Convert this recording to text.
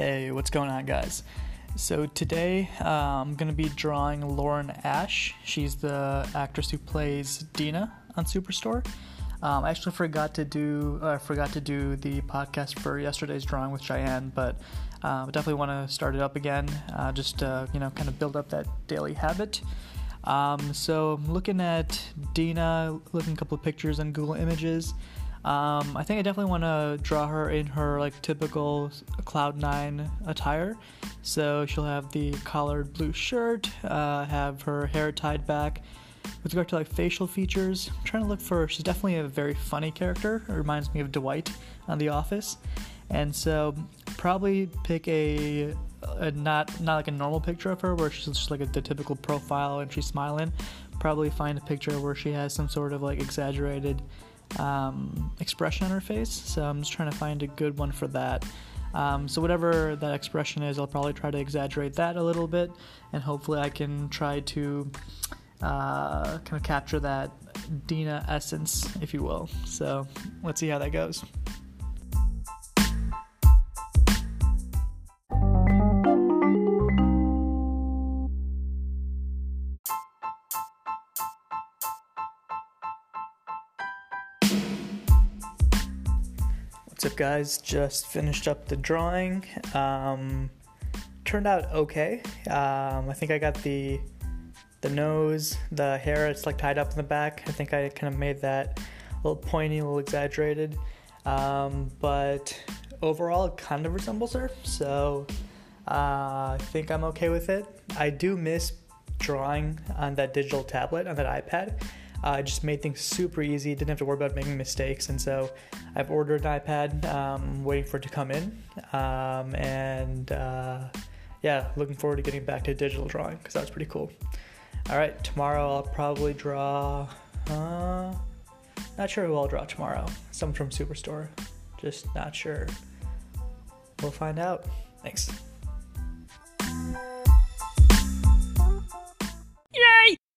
Hey, what's going on, guys? So, today uh, I'm going to be drawing Lauren Ash. She's the actress who plays Dina on Superstore. Um, I actually forgot to do uh, forgot to do the podcast for yesterday's drawing with Cheyenne, but uh, I definitely want to start it up again. Uh, just uh, you know, kind of build up that daily habit. Um, so I'm looking at Dina, looking a couple of pictures on Google Images. Um, I think I definitely want to draw her in her like typical Cloud9 attire. So she'll have the collared blue shirt, uh, have her hair tied back. With regard to like facial features, I'm trying to look for. She's definitely a very funny character. It reminds me of Dwight on The Office, and so probably pick a, a not not like a normal picture of her where she's just like a, the typical profile and she's smiling. Probably find a picture where she has some sort of like exaggerated um, expression on her face. So I'm just trying to find a good one for that. Um, so whatever that expression is, I'll probably try to exaggerate that a little bit, and hopefully I can try to uh, kind of capture that Dina essence, if you will. So let's see how that goes. What's up, guys? Just finished up the drawing. Um, turned out okay. Um, I think I got the the nose, the hair. It's like tied up in the back. I think I kind of made that a little pointy, a little exaggerated. Um, but overall, it kind of resembles her. So uh, I think I'm okay with it. I do miss drawing on that digital tablet on that iPad. Uh, just made things super easy. Didn't have to worry about making mistakes, and so I've ordered an iPad. Um, waiting for it to come in, um, and uh, yeah, looking forward to getting back to digital drawing because that was pretty cool. All right, tomorrow I'll probably draw. Uh, not sure who I'll draw tomorrow. Someone from Superstore. Just not sure. We'll find out. Thanks.